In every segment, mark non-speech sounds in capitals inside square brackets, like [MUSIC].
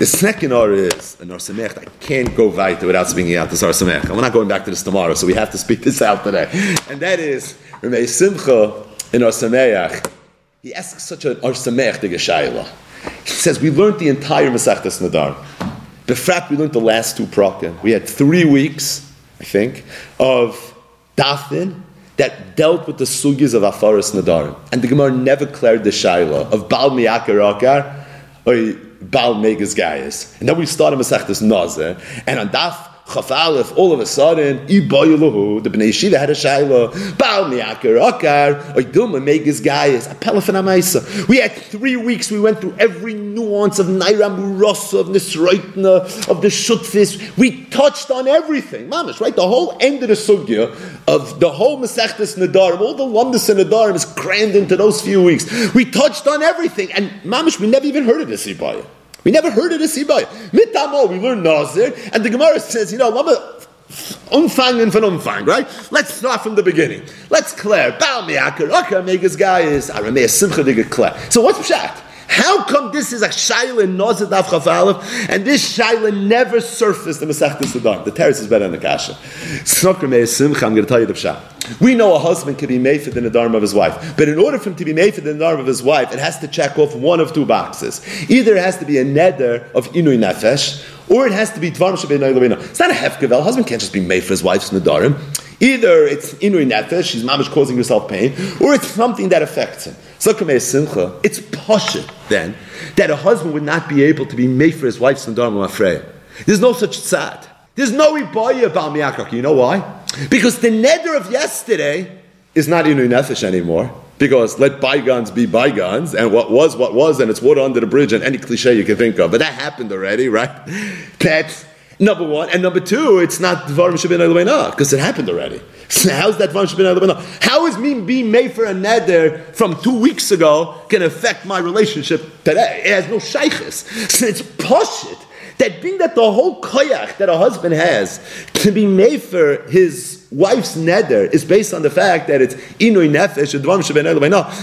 The second R is an Or Samech. I can't go weiter without speaking out this Or Samech. And we're not going back to this tomorrow, so we have to speak this out today. And that is Ramei Simcha in Or He asks such an Or Samech the Geshayla. He says, We learned the entire Masechtas Nadar. Befrat, we learned the last two prakim. We had three weeks, I think, of Dafin that dealt with the sugis of Afaris Nadarim. And the Gemara never cleared the Shaila of Bal Miyakar Akar Bal Megas Gaius. And then we started Masechtas Nazir, and on Daf Chaf all of a sudden, Iboyulahu, the Bnei Yeshiva had a Shaila, Baal Miakar Akar, Oiduma Megas Gaius, Apelafan Amaisa. We had three weeks, we went through every nuance of Naira Murasa, of Nisroitna, of the Shutfis. We touched on everything, Mamish, right? The whole end of the Sugya, of the whole Masechtas Nadarim, all the Lumdus and Nadarim is crammed into those few weeks. We touched on everything, and Mamish, we never even heard of this Ibaya. We never heard of this Ibaya. Mitamo, we learned Nazir, and the Gemara says, you know, lama umfangen von umfang, right? Let's start from the beginning. Let's clear. Baal mi'akar, okay, megas guy is aramea simcha de clear. So what's pshat? How come this is a shaila in Nazir Daf Chaf and this shaila never surfaced in Masechtas Sudan? The terrace is better than the kasha. Simcha, I'm going to tell you the pshat. We know a husband can be made for the nadarm of his wife, but in order for him to be made for the nadarm of his wife, it has to check off one of two boxes. Either it has to be a neder of inui nefesh, or it has to be dvarm shabbat It's not a hefkevel. Husband can't just be made for his wife's nadarim. Either it's inui nefesh, she's mamish causing herself pain, or it's something that affects him. Simcha, it's poshut then that a husband would not be able to be made for his wife's nadarim afraid. There's no such tzad. There's no ibaya about miyakak. You know why? Because the neder of yesterday is not inui nefesh anymore. Because let bygones be bygones, and what was what was, and it's water under the bridge, and any cliche you can think of. But that happened already, right? That's number one, and number two, it's not dvarim shabin because it happened already. So [LAUGHS] how's that dvarim shabin How is me being made for a neder from two weeks ago can affect my relationship today? It has no shaykhs. [LAUGHS] So it's poshit that being that the whole koyach that a husband has to be made for his wife's neder is based on the fact that it's inui nefesh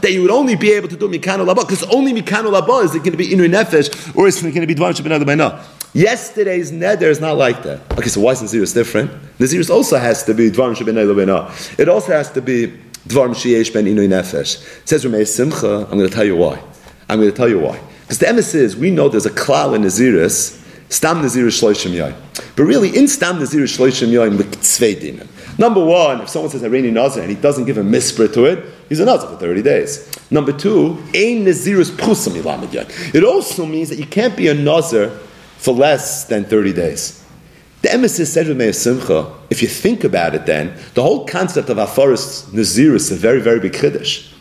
that you would only be able to do mikano laba because only mikano laba is it going to be inui nefesh or is it going to be shebenel Yesterday's neder is not like that. Okay, so why is Nazirus different? Nazirus also has to be dvarim shebenel It also has to be dvarim sheyesh ben inui nefesh. It says Ramei Simcha. I'm going to tell you why. I'm going to tell you why. Because the emes is we know there's a klal in Nazirus Stam Nazir Shloishim Yoim. But really, in Stam Nazir Shloishim Yoim, Dinim. Number one, if someone says Harini Nazir and he doesn't give a misprit to it, he's a Nazir for 30 days. Number two, Ein Nazirus Pusam Yilamid It also means that you can't be a Nazir for less than 30 days. The emesis said with Meir Simcha, if you think about it then, the whole concept of Afaris Nazirus is a very, very big Kiddush.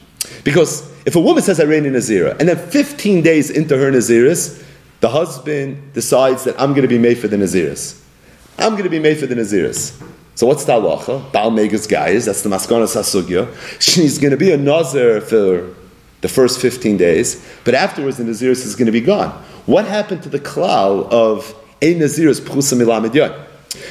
Because if a woman says Harini Nazira, and then 15 days into her Naziris, the husband decides that I'm going to be made for the Naziris. I'm going to be made for the Naziris. So what's the halacha? Baal Megas guys, that's the Maskana Sasugya. She's going to be a Nazir for the first 15 days, but afterwards the Naziris is going to be gone. What happened to the klal of a Naziris Pchusa Milamid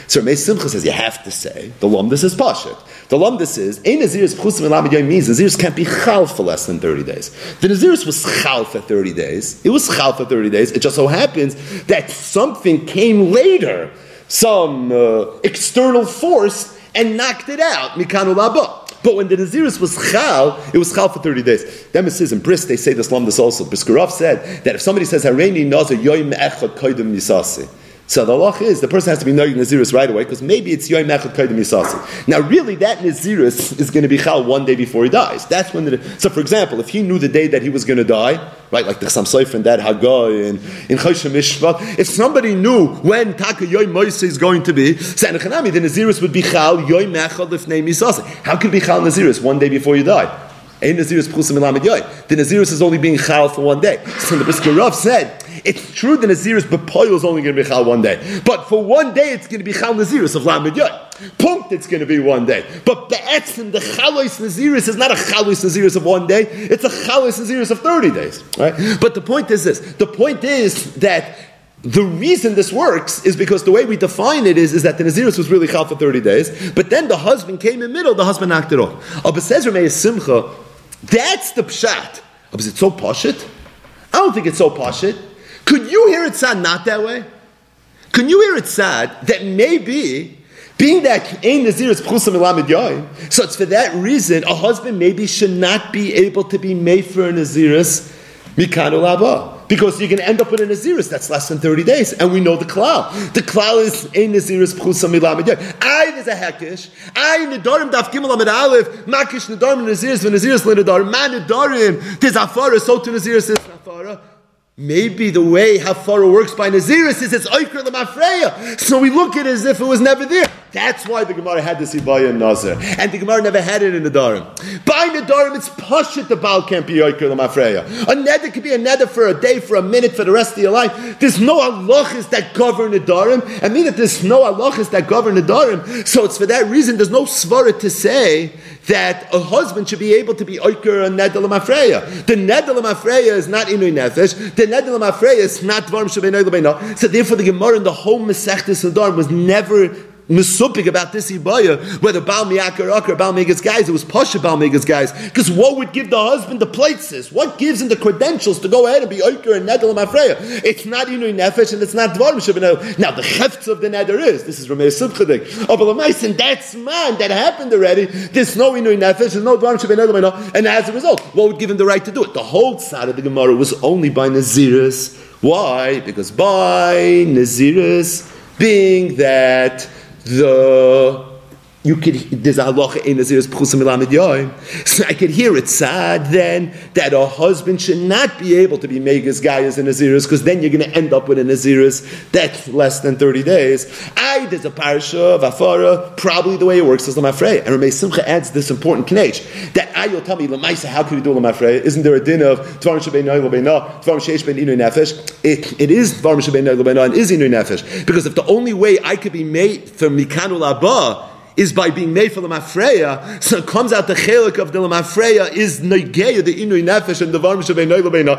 so Ramei Simcha says you have to say the lumdus is pashit. The lumdus is a naziris pchusim elamid yom means naziris can't be chal for less than thirty days. The naziris was chal for thirty days. It was chal for thirty days. It just so happens that something came later, some uh, external force, and knocked it out. Mikanu laba. But when the Naziris was chal, it was chal for 30 days. Demis in Bris, they say this lumdus also. Brisker Rov said that if somebody says, Hareini nazar yoim echad koidim nisasi, so the law is the person has to be knowing Naziris right away because maybe it's Yom Echad Kaidim Yisasi. Now, really, that Naziris is going to be Chal one day before he dies. That's when the. So, for example, if he knew the day that he was going to die, right, like the Chassam Sofer and that Haggai and in Choshem Mishpat, if somebody knew when Taka Yom Moise is going to be, Sanachanami, the Naziris would be Chal Yom Echad Lifnei Yisasi. How could be Chal Naziris one day before you die? The Naziris is only being chal for one day. So the Brisker said, it's true the Naziris Bepoil is only going to be chal one day. But for one day it's going to be chal Naziris of Lamed. Punkt it's going to be one day. But Be'etzim, the chalois Naziris is not a chalois Naziris of one day, it's a chalois Naziris of 30 days. Right? But the point is this. The point is that the reason this works is because the way we define it is, is that the Naziris was really chal for 30 days, but then the husband came in middle, the husband knocked it off. Abba says Simcha, that's the pshat. Is it so poshit? I don't think it's so poshit. Could you hear it said not that way? Can you hear it said that maybe being that Ein Nazir is Pchusa Milamid Yoim, so it's for that reason a husband maybe should not be able to be made for a Naziris Mikanu Laba. Because you're going to end up with a Naziris that's less than 30 days. And we know the Klal. The Klal is a Naziris Pchusa Milamid Yoim. I, there's a Hekish. I, Nidarim Daf Gimel Amid Aleph. Makish Nidarim Naziris, Naziris Linidarim. Man Nidarim. There's Afara, so to Naziris is Afara. Maybe the way Hafara works by Naziris is it's Oikr Lamafreya. So we look at it as if it was never there. That's why the Gemara had this Ibaya Nazir. And the Gemara never had it in the Darim. By Nadarim, it's Pashit the Baal can't be Oikr Lamafreya. A nether could be a nether for a day, for a minute, for the rest of your life. There's no halachas that govern Nadarim. I mean that there's no halachas that govern Nadarim. So it's for that reason there's no svara to say that a husband should be able to be oiker a nedel mafreya. The nedel mafreya is not inui nefesh. The nedel mafreya is not dvarm shabeinoi So therefore, the Gemara in the whole Masechtas Nadar was never misupik about this ibaya, whether Baal Miyakar or Baal Megas guys, it was Pasha Baal Megas guys. Because what would give the husband the places? What gives him the credentials to go ahead and be Oiker and Nedel and Mafreya? It's not Inui Nefesh and it's not Dvarim Shabbat. Now the Hefts of the Neder is, this is Rameh Subchadik. Oh, but and that's man, that happened already. There's no Inui Nefesh, there's no Dvarim Shabbat, and as a result, what would give him the right to do it? The whole side of the Gemara was only by Naziris. Why? Because by Naziris, being that the you could there's a halacha in Milamid Yoim. So I could hear it sad then that a husband should not be able to be Megas Gaias in Naziris because then you're going to end up with a Naziris that's less than 30 days. I there's a parsha of Afara, probably the way it works is Lamafrey. And Rameh Simcha adds this important knech that I will tell me Lamaisa, how can we do Lamafrey? Isn't there a din of Tvarim Shabei Noy Labeina, Tvarim Sheish Ben Inu Nefesh? It, it is Tvarim Shabei Noy Labeina and is Inu Nefesh because if the only way I could be made from Mikanu Labah is by being made for the mafreya. So it comes out the chelik of the mafreya is negeya the inui nefesh and the varm shabei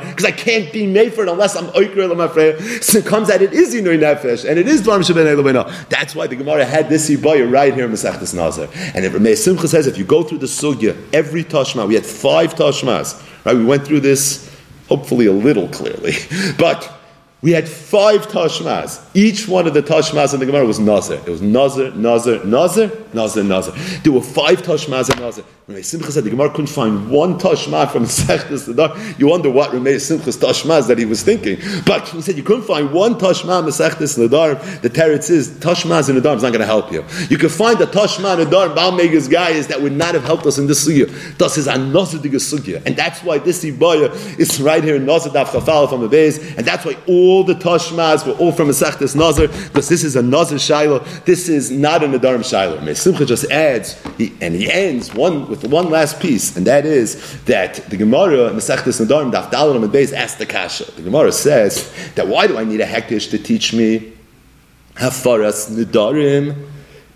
because I can't be made for it unless I'm oikra the mafreya. So it comes out it is inui nefesh and it is varm shabei That's why the Gemara had this ibaya right here in Masechtas Nazar. And if Rameh Simcha says if you go through the sugya every tashma we had five tashmas right we went through this hopefully a little clearly [LAUGHS] but we had five Tashmas. Each one of the Tashmas in the Gemara was Nazir. It was Nazir, Nazir, Nazir, Nazir, Nazir. There were five Tashmas in Nazir. Rameh Simcha said the Gemara couldn't find one Tashma from [LAUGHS] Sechtes Nadar. You wonder what Rameh Simcha's Tashmas that he was thinking. But he said you couldn't find one Tashma in Sechtes Nadar. The teretz is in Nadar is not going to help you. You could find a Tashma in Nadar, Balmega's guy is that would not have helped us in this sugya. Thus is a Nazir sugya. And that's why this Ibaya is right here in Nazir Daf Chafal from the base. And that's why all the Tashmas were all from Masechtas Nazar, because this is a Nazar Shiloh. This is not a Nadarim Shiloh. Simcha just adds, he, and he ends one with one last piece, and that is that the Gemara in Masechtas Nadarim, Daf Dalam and Beis, asked the Kasha. The Gemara says that why do I need a Hekish to teach me Hafaras Nadarim?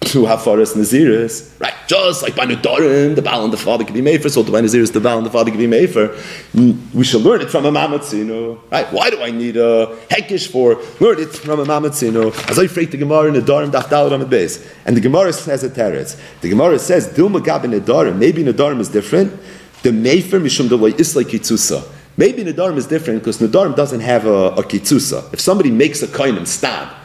[LAUGHS] to Hafaras Naziris, right? Just like by Nadarim, the Baal and the father can be made for, so by Naziris, the Baal and the father can be made for. Mm, we shall learn it from a Mamatzino, right? Why do I need a Hekish for? Learn it from a Mamatzino. As I freak the Gemara in Nadarim, Dafdal on the base. And the Gemara says a teretz. The Gemara says, Dilma Gab Nadarim, maybe Nadarim is different. The Mefer Mishum Deloy Isla Kitzusa. Maybe Nadarim is different because Nadarim doesn't have a, a kitzusa. If somebody makes a kainim stab,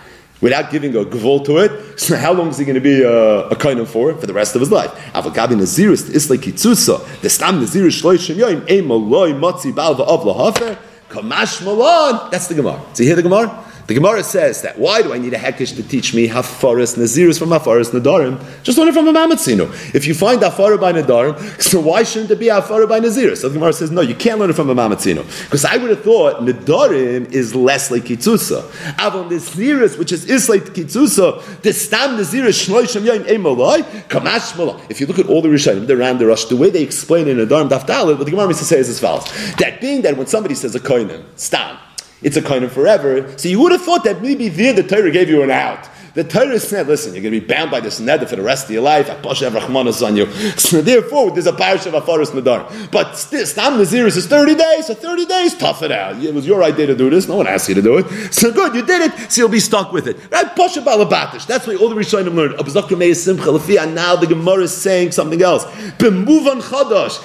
without giving a gvul to it. So how long is he going to be uh, a, a kind of for? For the rest of his life. Avagabi naziris islay kitzusa. The stam naziris shloishim yoim ein maloi matzi balva av lahafer. Kamash malan. That's the Gemara. You hear the Gemara? The Gemara says that why do I need a hekish to teach me hafaris nazirus from hafaris nadarim? Just learn it from a mamatzino. If you find hafara by nadarim, [LAUGHS] so why shouldn't it be hafara by nazirus? So the Gemara says no, you can't learn it from a mamatzino because I would have thought nadarim is less like kitzusa. Avon nazirus, which is is like kitzusa, the stam nazirus shloisham yoim emalai kamash malai. If you look at all the rishonim, the ram, the rush, the way they explain in nadarim daftalit, what the Gemara used to say is as follows: that being that when somebody says a koinen stam it's a kind of forever. So you would have thought that maybe there the Torah gave you an out. The Torah said, listen, you're going to be bound by this nether for the rest of your life. on you. [LAUGHS] So therefore, there's a parish of a Afaris Nadar. But Stam Naziris is 30 days, so 30 days, tough it out. It was your idea to do this. No one asked you to do it. So good, you did it, so you'll be stuck with it. Right? Pasha Balabatish. That's why all the Rishonim learned. Now the Gemara is saying something else.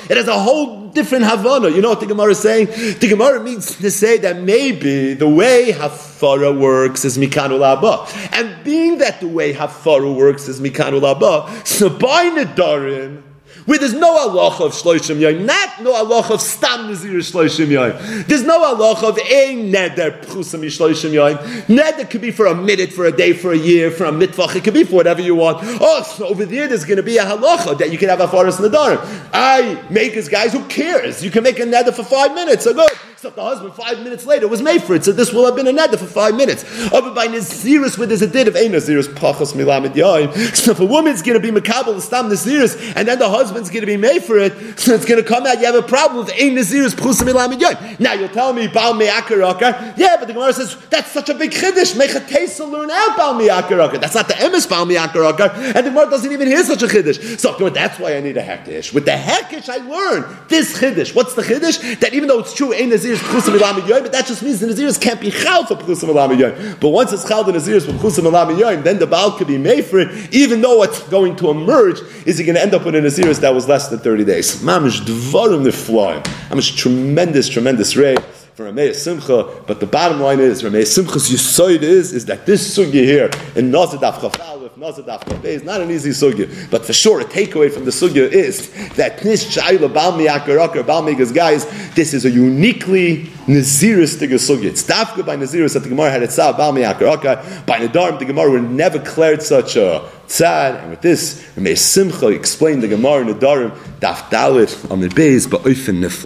It has a whole different Havana. You know what the Gemara is saying? The Gemara means to say that maybe the way Hafara works is Mikanul Abba. And being that the way Hafara works is Mikanul Abba, so by Nadarim, where there's no Allah of Shloishim Yom, not no Allah of Stam Nazir Shloishim Yom. There's no Allah of a Neder Pchusam Shloishim Yom. Neder could be for a minute, for a day, for a year, for a mitvach. It could be for whatever you want. Oh, so over there there's going to be a halacha that you can have a forest in the Nadarim. I make as guys, who cares? You can make a Neder for five minutes. So good. Except the husband five minutes later was made for it. So this will have been a Neder for five minutes. Over by Naziris, where there's a did of a Naziris, Pachas Milamid Yom. [LAUGHS] So if a woman's going to be Makabal Stam Naziris, and then the husband husband's going to be made for it, [LAUGHS] so it's going to come out. You have a problem with ein nazirus pchusim ilamid yoy. Now you'll tell me bal me'akarakar. Yeah, but the Gemara says that's such a big chiddush. Make a learn out bal me'akarakar. That's not the emes bal me'akarakar, and the Gemara doesn't even hear such a chiddush. So that's why I need a hekish. With the hekish, I learn this chiddush. What's the chiddush? That even though it's true ein nazirus pchusim ilamid yoy, but that just means the nazirus can't be chal for pchusim ilamid yoy. But once it's chal the nazirus for pchusim ilamid yoy, then the baal could be made for it, even though what's going to emerge is he going to end up with a nazirus that was less than 30 days. Mamish dvarim niflaim. Mamish tremendous, tremendous ray for Rameh Simcha. But the bottom line is, Rameh Simcha's yisoid is, is that this sugya here in Nazadaf Chafal with Nazadaf Chafal is not an easy sugya. But for sure, a takeaway from the sugya is that this Shaila Balmi Akarakar, Balmigas guys, this is a uniquely Naziris Naziristic sugya. It's dafka by Naziris that the Gemara had itself, Balmi Akarakar. By Nadarim, the Gemara would never declared such a tzad, and with this, Rameh Simcha explained the Gemara in Nadarim, Daf Dalit on the base, but Oifen